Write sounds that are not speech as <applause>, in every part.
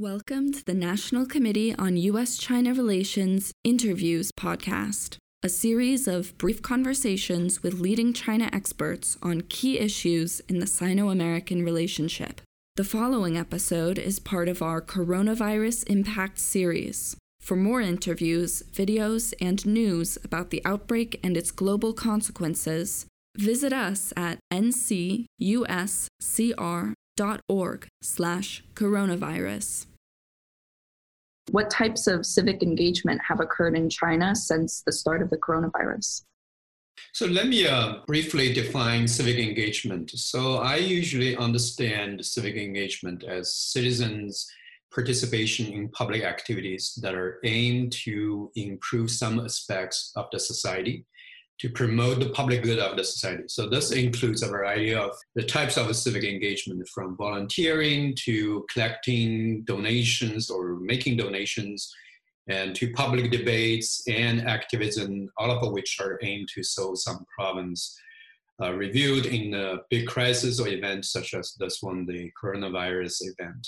Welcome to the National Committee on U.S. China Relations Interviews podcast, a series of brief conversations with leading China experts on key issues in the Sino American relationship. The following episode is part of our Coronavirus Impact series. For more interviews, videos, and news about the outbreak and its global consequences, visit us at ncuscr.org slash coronavirus. What types of civic engagement have occurred in China since the start of the coronavirus? So let me uh, briefly define civic engagement. So I usually understand civic engagement as citizens' participation in public activities that are aimed to improve some aspects of the society to promote the public good of the society. So this includes a variety of the types of civic engagement from volunteering to collecting donations or making donations and to public debates and activism, all of which are aimed to solve some problems uh, reviewed in a big crisis or event such as this one, the coronavirus event.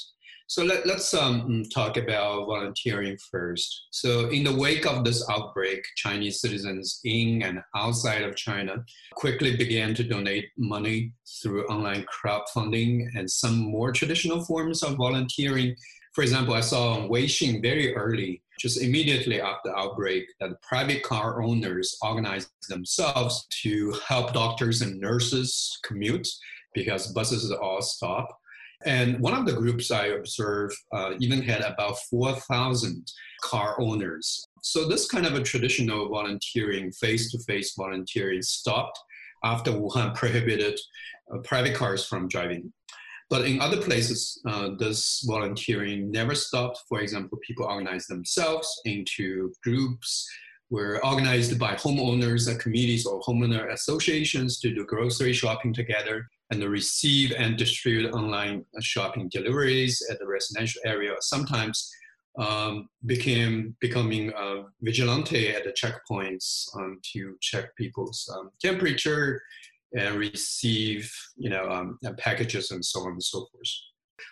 So let, us um, talk about volunteering first. So in the wake of this outbreak, Chinese citizens in and outside of China quickly began to donate money through online crowdfunding and some more traditional forms of volunteering. For example, I saw on Weixin very early, just immediately after the outbreak, that private car owners organized themselves to help doctors and nurses commute because buses all stop and one of the groups I observed uh, even had about 4,000 car owners. So this kind of a traditional volunteering, face-to-face volunteering stopped after Wuhan <laughs> prohibited uh, private cars from driving. But in other places, uh, this volunteering never stopped. For example, people organize themselves into groups were organized by homeowners, or committees, or homeowner associations to do grocery shopping together and receive and distribute online shopping deliveries at the residential area. Sometimes um, became becoming uh, vigilante at the checkpoints um, to check people's um, temperature and receive you know um, packages and so on and so forth.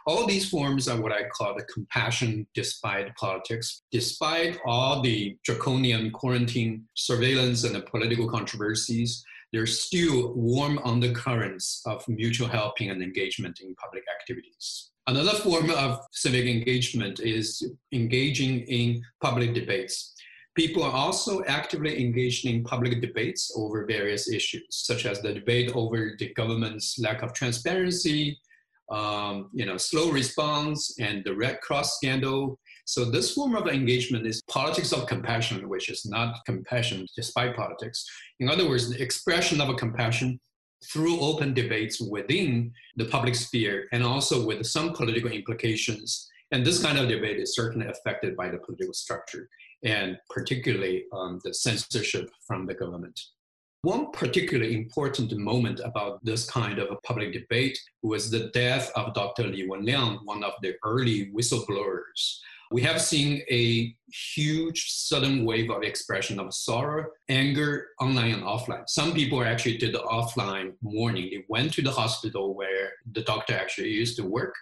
All these forms are what I call the compassion despite politics. Despite all the draconian quarantine surveillance and the political controversies, there's still warm undercurrents of mutual helping and engagement in public activities. Another form of civic engagement is engaging in public debates. People are also actively engaged in public debates over various issues, such as the debate over the government's lack of transparency, um, you know, slow response, and the Red Cross scandal, so this form of engagement is politics of compassion, which is not compassion despite politics. In other words, the expression of a compassion through open debates within the public sphere and also with some political implications. And this kind of debate is certainly affected by the political structure and particularly um, the censorship from the government. One particularly important moment about this kind of a public debate was the death of Dr. Li Wenliang, one of the early whistleblowers we have seen a huge sudden wave of expression of sorrow, anger, online and offline. Some people actually did the offline mourning. They went to the hospital where the doctor actually used to work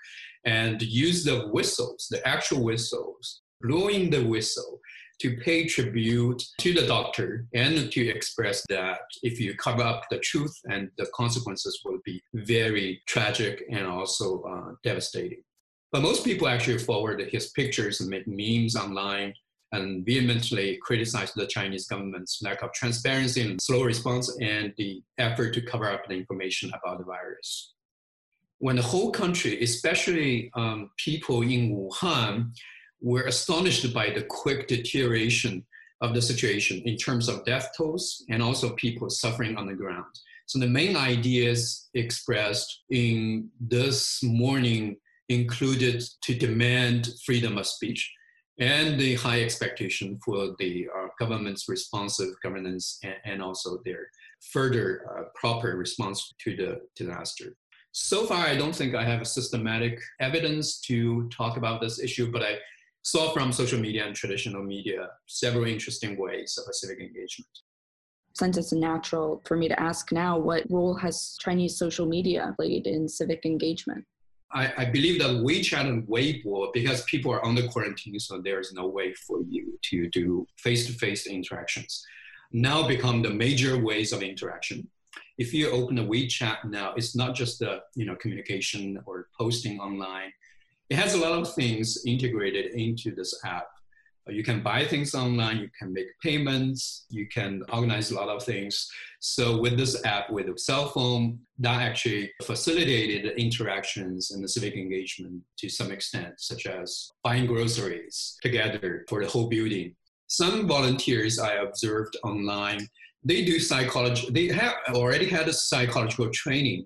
and used the whistles, the actual whistles, blowing the whistle to pay tribute to the doctor and to express that if you cover up the truth and the consequences will be very tragic and also uh, devastating. But most people actually forward his pictures and make memes online and vehemently criticize the Chinese government's lack of transparency and slow response and the effort to cover up the information about the virus. When the whole country, especially um, people in Wuhan, were astonished by the quick deterioration of the situation in terms of death tolls and also people suffering on the ground. So the main ideas expressed in this mourning included to demand freedom of speech and the high expectation for the uh, government's responsive governance and, and also their further uh, proper response to the disaster. So far, I don't think I have systematic evidence to talk about this issue, but I saw from social media and traditional media several interesting ways of civic engagement. Since it's natural for me to ask now, what role has Chinese social media played in civic engagement? I, I, believe that WeChat and Weibo, because people are under quarantine, so there's no way for you to do face-to-face interactions, now become the major ways of interaction. If you open a WeChat now, it's not just the you know communication or posting online. It has a lot of things integrated into this app you can buy things online, you can make payments, you can organize a lot of things. So with this app, with a cell phone, that actually facilitated interactions and the civic engagement to some extent, such as buying groceries together for the whole building. Some volunteers I observed online, they do psychology, they have already had a psychological training.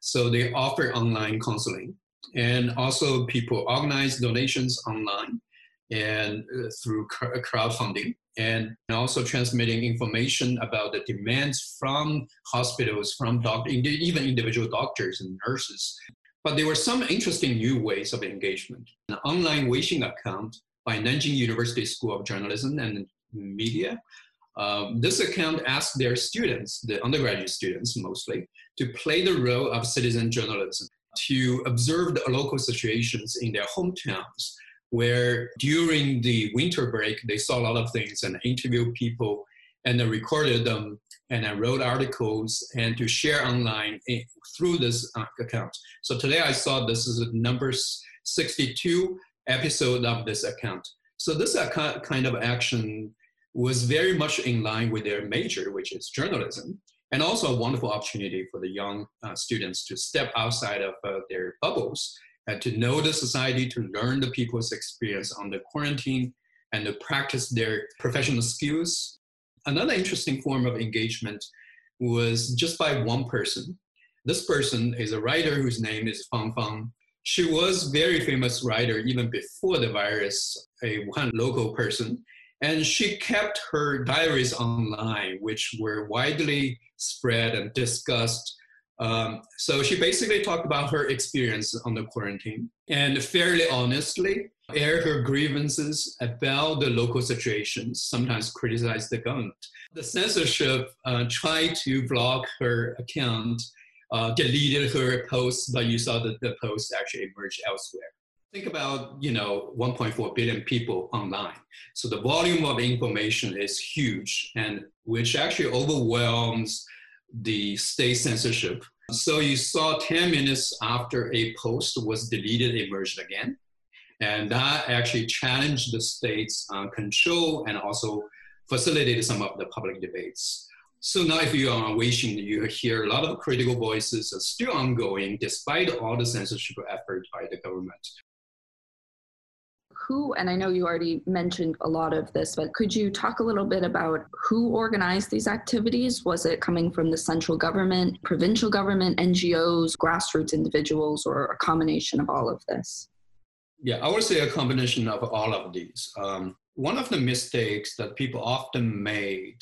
So they offer online counseling. And also people organize donations online and uh, through uh, crowdfunding and also transmitting information about the demands from hospitals, from even individual doctors and nurses. But there were some interesting new ways of engagement. An online Weixin account by Nanjing University School of Journalism and Media. Um, this account asked their students, the undergraduate students mostly, to play the role of citizen journalism, to observe the local situations in their hometowns where during the winter break they saw a lot of things and interviewed people and then recorded them and I wrote articles and to share online through this uh, account. So today I saw this is a number 62 episode of this account. So this kind of action was very much in line with their major, which is journalism, and also a wonderful opportunity for the young uh, students to step outside of uh, their bubbles Uh, to know the society, to learn the people's experience on the quarantine, and to practice their professional skills. Another interesting form of engagement was just by one person. This person is a writer whose name is Fang Fang. She was very famous writer even before the virus, a Wuhan local person. And she kept her diaries online, which were widely spread and discussed um, so she basically talked about her experience on the quarantine and fairly honestly aired her grievances about the local situations, sometimes criticized the government. The censorship uh, tried to block her account, uh, deleted her posts, but you saw that the posts actually emerged elsewhere. Think about, you know, 1.4 billion people online. So the volume of information is huge and which actually overwhelms the state censorship. So you saw 10 minutes after a post was deleted, it emerged again. And that actually challenged the state's uh, control and also facilitated some of the public debates. So now if you are on Weixin, you hear a lot of critical voices are still ongoing despite all the censorship effort by the government who, and I know you already mentioned a lot of this, but could you talk a little bit about who organized these activities? Was it coming from the central government, provincial government, NGOs, grassroots individuals, or a combination of all of this? Yeah, I would say a combination of all of these. Um, one of the mistakes that people often made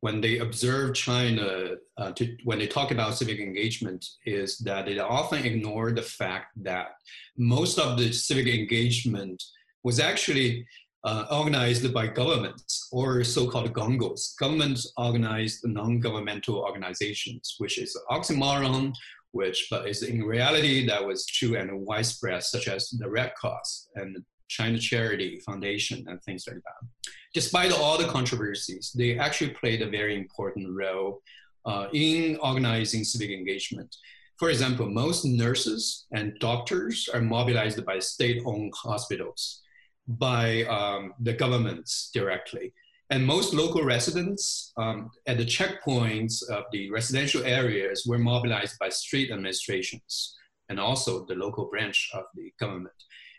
when they observe China, uh, to, when they talk about civic engagement, is that they often ignore the fact that most of the civic engagement was actually uh, organized by governments or so-called gongos, government-organized non-governmental organizations, which is oxymoron, which but is in reality that was true and widespread, such as the Red Cross and China Charity Foundation and things like that. Despite all the controversies, they actually played a very important role uh, in organizing civic engagement. For example, most nurses and doctors are mobilized by state-owned hospitals by um, the governments directly. And most local residents um, at the checkpoints of the residential areas were mobilized by street administrations and also the local branch of the government.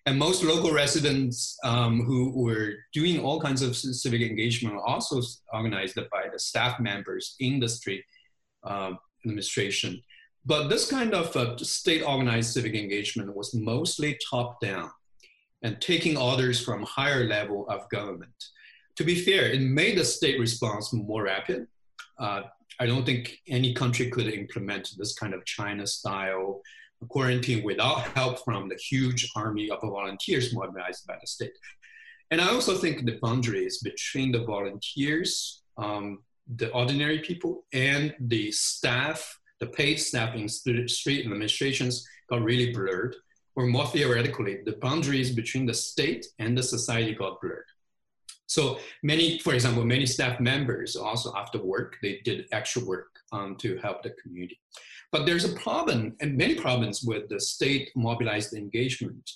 And most local residents um, who were doing all kinds of civic engagement were also organized by the staff members in the street uh, administration. But this kind of uh, state organized civic engagement was mostly top down and taking orders from higher level of government. To be fair, it made the state response more rapid. Uh, I don't think any country could implement this kind of China style quarantine without help from the huge army of volunteers mobilized by the state. And I also think the boundaries between the volunteers, um, the ordinary people, and the staff, the paid staff in street administrations got really blurred or more theoretically, the boundaries between the state and the society got blurred. So many, for example, many staff members also after work, they did extra work um, to help the community. But there's a problem, and many problems with the state mobilized engagement,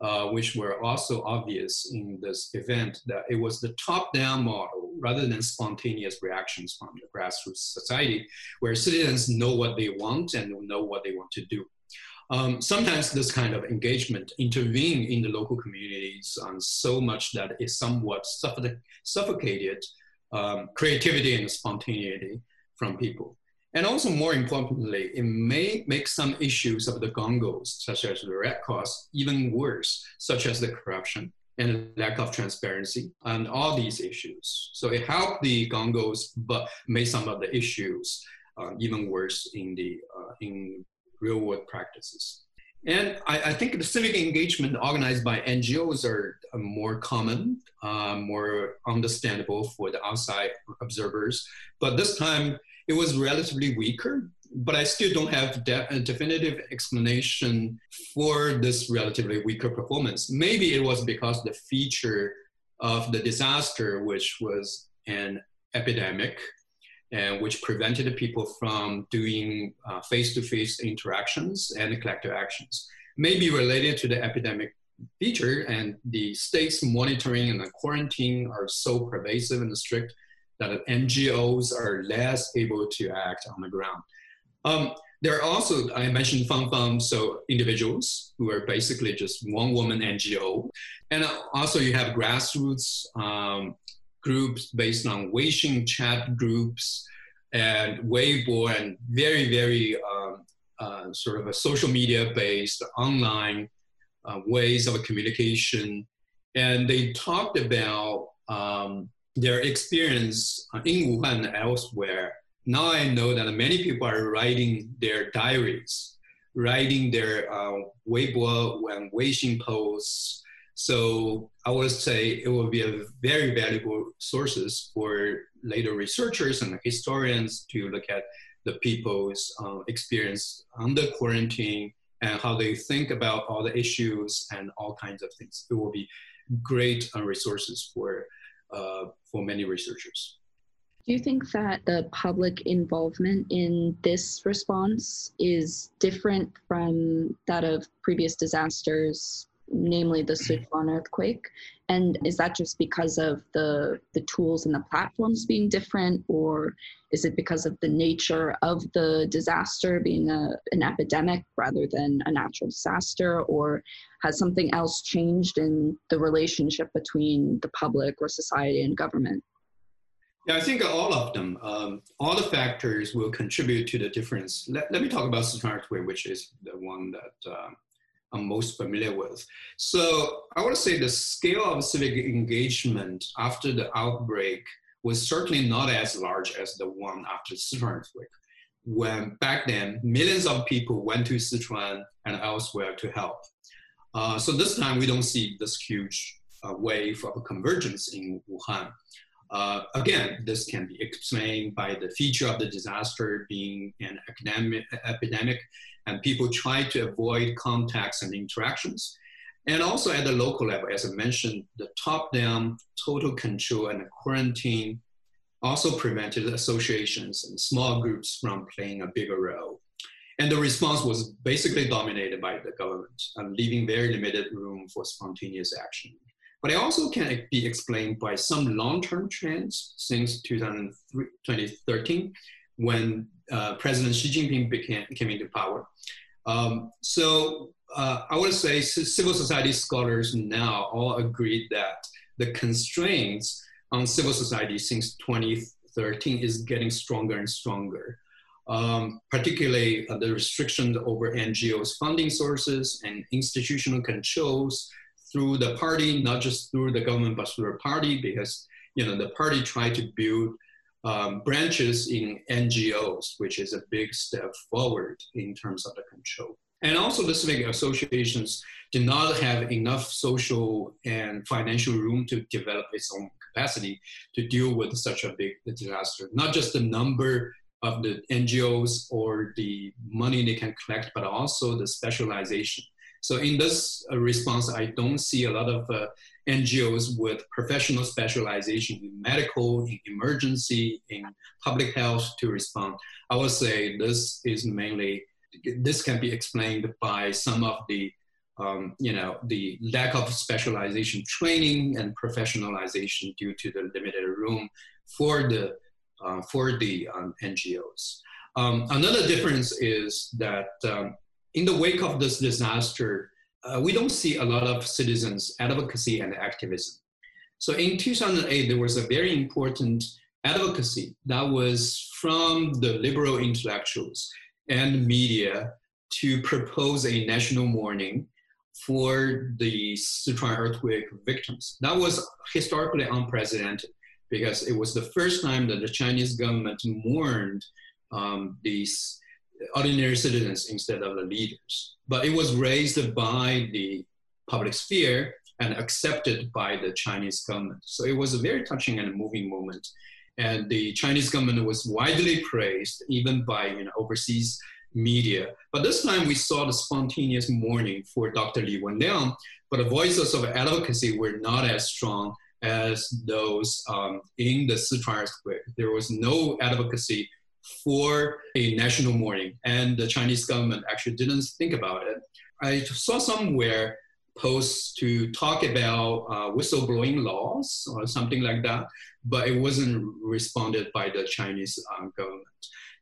uh, which were also obvious in this event, that it was the top-down model rather than spontaneous reactions from the grassroots society, where citizens know what they want and know what they want to do. Um, sometimes this kind of engagement intervene in the local communities um, so much that it somewhat suffocated um, creativity and spontaneity from people. And also more importantly, it may make some issues of the Gongos, such as the Red Cross, even worse, such as the corruption and lack of transparency and all these issues. So it helped the Gongos, but made some of the issues uh, even worse in the uh, in real world practices. And I, I, think the civic engagement organized by NGOs are uh, more common, uh, more understandable for the outside observers. But this time it was relatively weaker. But I still don't have de- a definitive explanation for this relatively weaker performance. Maybe it was because the feature of the disaster, which was an epidemic, and which prevented people from doing uh, face-to-face interactions and collective actions may be related to the epidemic feature and the state's monitoring and the quarantine are so pervasive and strict that NGOs are less able to act on the ground. Um, there are also, I mentioned Fang Fang, so individuals who are basically just one woman NGO. And also you have grassroots um, groups based on Weixin chat groups and Weibo and very, very um, uh, sort of a social media based online uh, ways of communication. And they talked about um, their experience in Wuhan and elsewhere. Now I know that many people are writing their diaries, writing their uh, Weibo and Weixin posts, so I would say it will be a very valuable sources for later researchers and historians to look at the people's uh, experience under quarantine and how they think about all the issues and all kinds of things. It will be great uh, resources for, uh, for many researchers. Do you think that the public involvement in this response is different from that of previous disasters namely the Sichuan earthquake? And is that just because of the the tools and the platforms being different, or is it because of the nature of the disaster being a, an epidemic rather than a natural disaster, or has something else changed in the relationship between the public or society and government? Yeah, I think all of them, um, all the factors will contribute to the difference. Let, let me talk about Sichuan earthquake, which is the one that uh, I'm most familiar with. So I to say the scale of civic engagement after the outbreak was certainly not as large as the one after Sichuan earthquake. When back then, millions of people went to Sichuan and elsewhere to help. Uh, so this time we don't see this huge uh, wave of convergence in Wuhan. Uh, again, this can be explained by the feature of the disaster being an academic, epidemic and people try to avoid contacts and interactions. And also at the local level, as I mentioned, the top-down total control and the quarantine also prevented associations and small groups from playing a bigger role. And the response was basically dominated by the government, and leaving very limited room for spontaneous action. But it also can be explained by some long-term trends since 2013, when uh, President Xi Jinping became, came into power. Um, so uh, I would say civil society scholars now all agree that the constraints on civil society since 2013 is getting stronger and stronger. Um, particularly uh, the restrictions over NGOs' funding sources and institutional controls through the party, not just through the government, but through the party, because you know the party tried to build um, branches in NGOs, which is a big step forward in terms of the control. And also the civic associations did not have enough social and financial room to develop its own capacity to deal with such a big disaster. Not just the number of the NGOs or the money they can collect, but also the specialization. So in this uh, response, I don't see a lot of uh, NGOs with professional specialization in medical, in emergency, in public health to respond. I would say this is mainly, this can be explained by some of the, um, you know, the lack of specialization training and professionalization due to the limited room for the, uh, for the um, NGOs. Um, another difference is that um, in the wake of this disaster, uh, we don't see a lot of citizens advocacy and activism. So in 2008, there was a very important advocacy that was from the liberal intellectuals and media to propose a national mourning for the Sichuan earthquake victims. That was historically unprecedented because it was the first time that the Chinese government mourned um, these ordinary citizens instead of the leaders. But it was raised by the public sphere and accepted by the Chinese government. So it was a very touching and moving moment. And the Chinese government was widely praised, even by you know, overseas media. But this time we saw the spontaneous mourning for Dr. Li Wenliang, but the voices of advocacy were not as strong as those um, in the Sichuan earthquake. There was no advocacy for a national mourning, and the Chinese government actually didn't think about it. I saw somewhere posts to talk about uh, whistleblowing laws or something like that, but it wasn't responded by the Chinese um, government.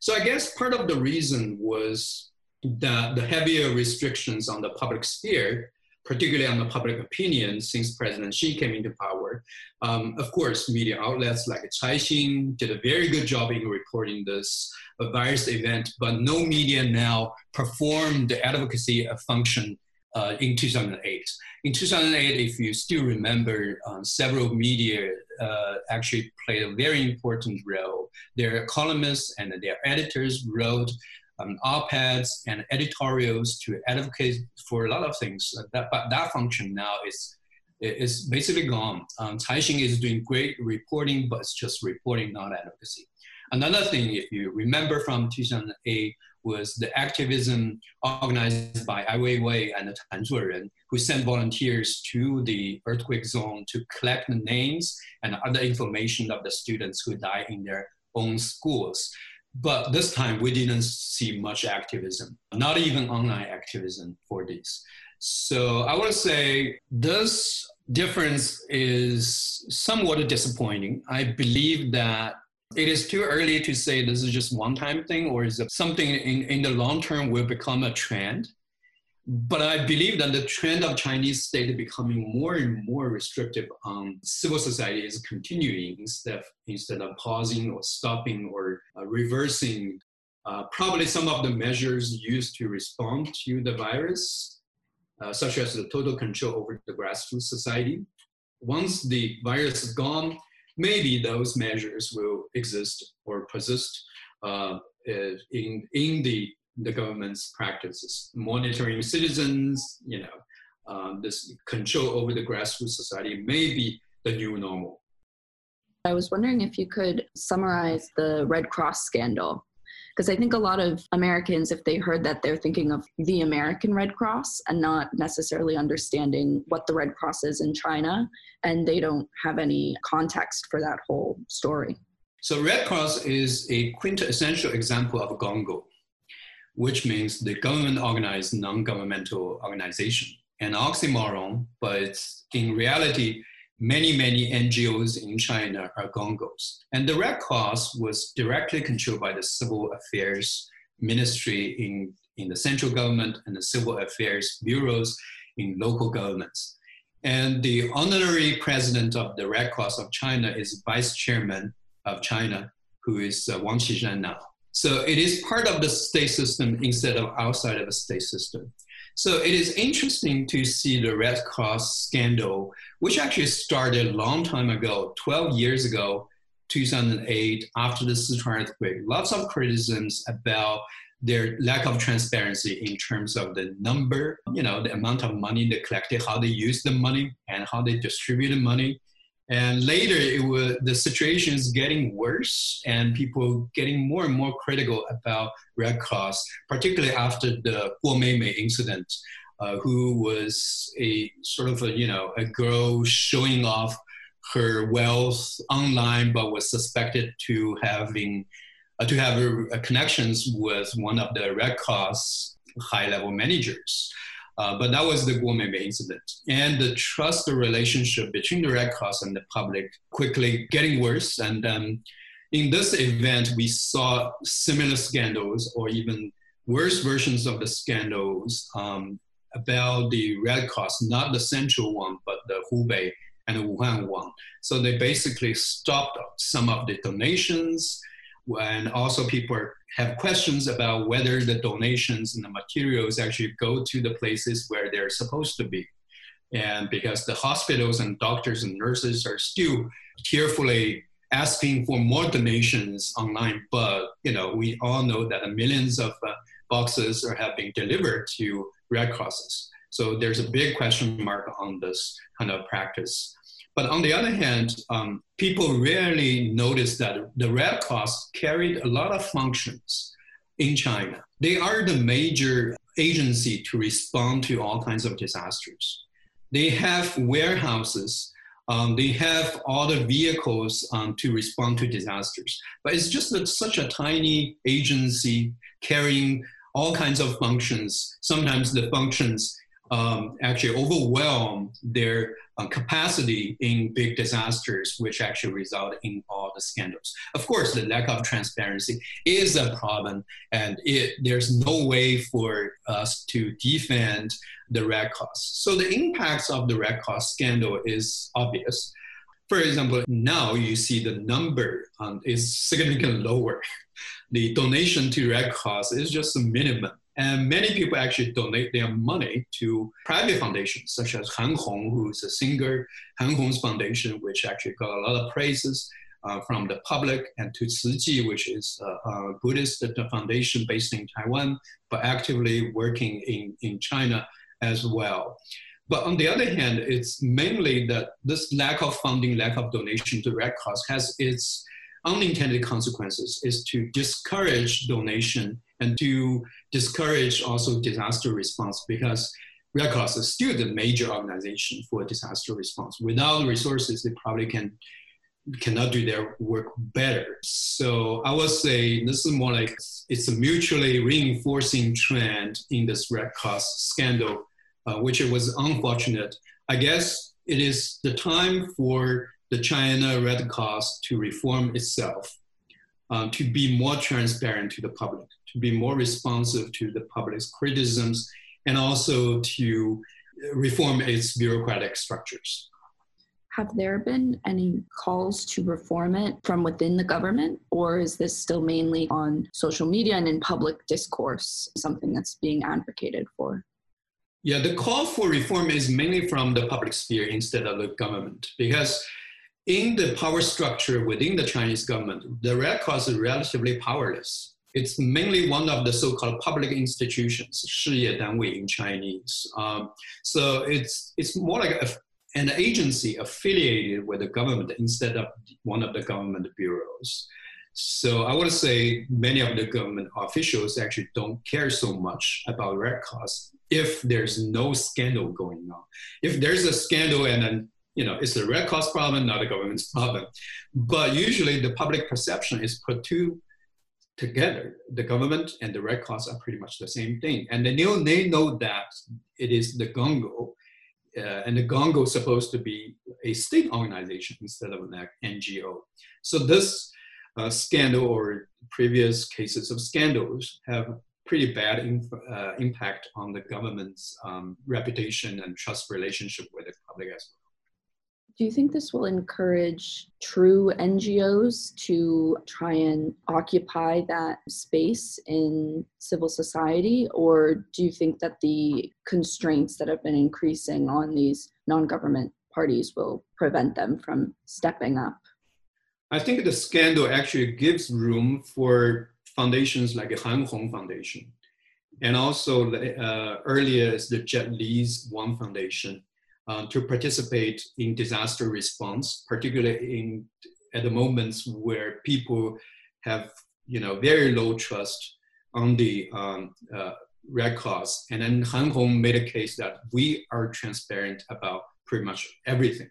So I guess part of the reason was that the heavier restrictions on the public sphere particularly on the public opinion since President Xi came into power. Um, of course, media outlets like Caixin did a very good job in reporting this virus event, but no media now performed the advocacy function uh, in 2008. In 2008, if you still remember, um, several media uh, actually played a very important role. Their columnists and their editors wrote um, op-eds and editorials to advocate for a lot of things. Uh, that, but that function now is is basically gone. Um, Caixin is doing great reporting, but it's just reporting, not advocacy. Another thing, if you remember from 2008, was the activism organized by Ai Weiwei and Tan Zuoren, who sent volunteers to the earthquake zone to collect the names and other information of the students who died in their own schools. But this time we didn't see much activism, not even online activism for this. So I would say this difference is somewhat disappointing. I believe that it is too early to say this is just one time thing or is it something in, in the long term will become a trend. But I believe that the trend of Chinese state becoming more and more restrictive on civil society is continuing instead of, instead of pausing or stopping or uh, reversing uh, probably some of the measures used to respond to the virus, uh, such as the total control over the grassroots society. Once the virus is gone, maybe those measures will exist or persist uh, in, in the the government's practices, monitoring citizens, you know, um, this control over the grassroots society may be the new normal. I was wondering if you could summarize the Red Cross scandal. Because I think a lot of Americans, if they heard that, they're thinking of the American Red Cross and not necessarily understanding what the Red Cross is in China, and they don't have any context for that whole story. So, Red Cross is a quintessential example of a Gongo which means the government organized non-governmental organization. An oxymoron, but in reality, many, many NGOs in China are gongos. And the Red Cross was directly controlled by the Civil Affairs Ministry in, in the central government and the Civil Affairs bureaus in local governments. And the honorary president of the Red Cross of China is vice chairman of China, who is uh, Wang Qishan now. So it is part of the state system instead of outside of the state system. So it is interesting to see the Red Cross scandal, which actually started a long time ago, 12 years ago, 2008, after the Sichuan earthquake. Lots of criticisms about their lack of transparency in terms of the number, you know, the amount of money they collected, how they use the money, and how they distributed money. And later, it was, the situation is getting worse, and people getting more and more critical about Red Cross, particularly after the Guo Meimei incident uh, who was a sort of a you know a girl showing off her wealth online, but was suspected to having uh, to have uh, connections with one of the Red Cross high-level managers. Uh, but that was the Guomei incident. And the trust relationship between the Red Cross and the public quickly getting worse. And um, in this event, we saw similar scandals or even worse versions of the scandals um, about the Red Cross, not the central one, but the Hubei and the Wuhan one. So they basically stopped some of the donations, and also people have questions about whether the donations and the materials actually go to the places where they're supposed to be. And because the hospitals and doctors and nurses are still carefully asking for more donations online, but you know we all know that millions of uh, boxes are have been delivered to Red Crosses. So there's a big question mark on this kind of practice. But on the other hand, um, people rarely notice that the Red Cross carried a lot of functions in China. They are the major agency to respond to all kinds of disasters. They have warehouses, um, they have all the vehicles um, to respond to disasters. But it's just such a tiny agency carrying all kinds of functions. Sometimes the functions um, actually overwhelm their uh, capacity in big disasters, which actually result in all the scandals. Of course, the lack of transparency is a problem, and it, there's no way for us to defend the Red Cross. So the impacts of the Red Cross scandal is obvious. For example, now you see the number um, is significantly lower. <laughs> The donation to Red Cross is just a minimum and many people actually donate their money to private foundations, such as Han Hong, who's a singer, Han Hong's foundation, which actually got a lot of praises uh, from the public, and Tzu Chi, which is a, a Buddhist foundation based in Taiwan, but actively working in, in China as well. But on the other hand, it's mainly that this lack of funding, lack of donation to Red Cross has its unintended consequences is to discourage donation and to discourage also disaster response because Red Cross is still the major organization for disaster response. Without resources, they probably can cannot do their work better. So I would say this is more like it's a mutually reinforcing trend in this Red Cross scandal, uh, which it was unfortunate. I guess it is the time for the China Red Cross to reform itself, um, to be more transparent to the public, to be more responsive to the public's criticisms, and also to reform its bureaucratic structures. Have there been any calls to reform it from within the government, or is this still mainly on social media and in public discourse, something that's being advocated for? Yeah, the call for reform is mainly from the public sphere instead of the government because in the power structure within the Chinese government, the Red Cross is relatively powerless. It's mainly one of the so-called public institutions, 事业单位 in Chinese. Um, so it's it's more like a, an agency affiliated with the government instead of one of the government bureaus. So I would say many of the government officials actually don't care so much about Red Cross if there's no scandal going on. If there's a scandal and then you know it's a Red Cross problem, not a government's <laughs> problem. But usually the public perception is put to together. The government and the Red Cross are pretty much the same thing. And they know, they know that it is the Gongo, uh, and the Gongo is supposed to be a state organization instead of an NGO. So this uh, scandal or previous cases of scandals have pretty bad inf- uh, impact on the government's um, reputation and trust relationship with the public as well. Do you think this will encourage true NGOs to try and occupy that space in civil society? Or do you think that the constraints that have been increasing on these non government parties will prevent them from stepping up? I think the scandal actually gives room for foundations like a Han Hong Foundation. And also, uh, earlier is the Jet Li's One Foundation uh, to participate in disaster response, particularly in at the moments where people have you know very low trust on the um, uh, Red Cross. And then Han Hong made a case that we are transparent about pretty much everything.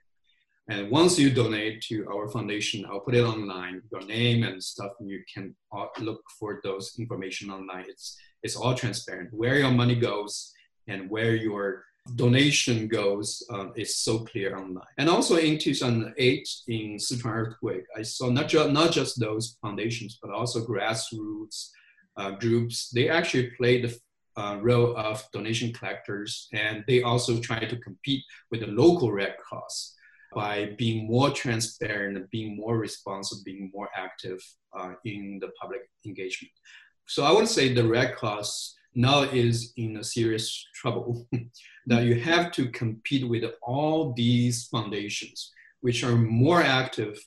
And once you donate to our foundation, I'll put it online, your name and stuff, and you can look for those information online. It's, it's all transparent. Where your money goes and where your donation goes um, is so clear online. And also in 2008, in Sichuan earthquake, I saw not, ju- not just those foundations, but also grassroots uh, groups. They actually played the uh, role of donation collectors, and they also try to compete with the local Red Cross by being more transparent, being more responsive, being more active uh, in the public engagement. So I would say the Red Cross now is in a serious trouble <laughs> that you have to compete with all these foundations, which are more active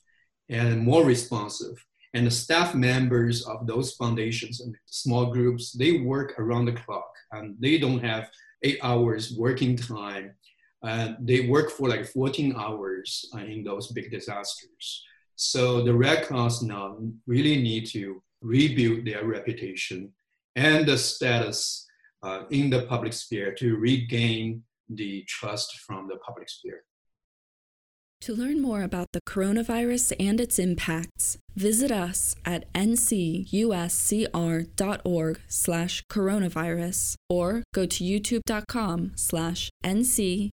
and more responsive. And the staff members of those foundations and small groups, they work around the clock and they don't have eight hours working time. Uh, they work for like 14 hours uh, in those big disasters. So the Red Cross now really need to rebuild their reputation and the status uh, in the public sphere to regain the trust from the public sphere. To learn more about the coronavirus and its impacts, visit us at ncuscr.org slash coronavirus or go to youtube.com slash ncuscr.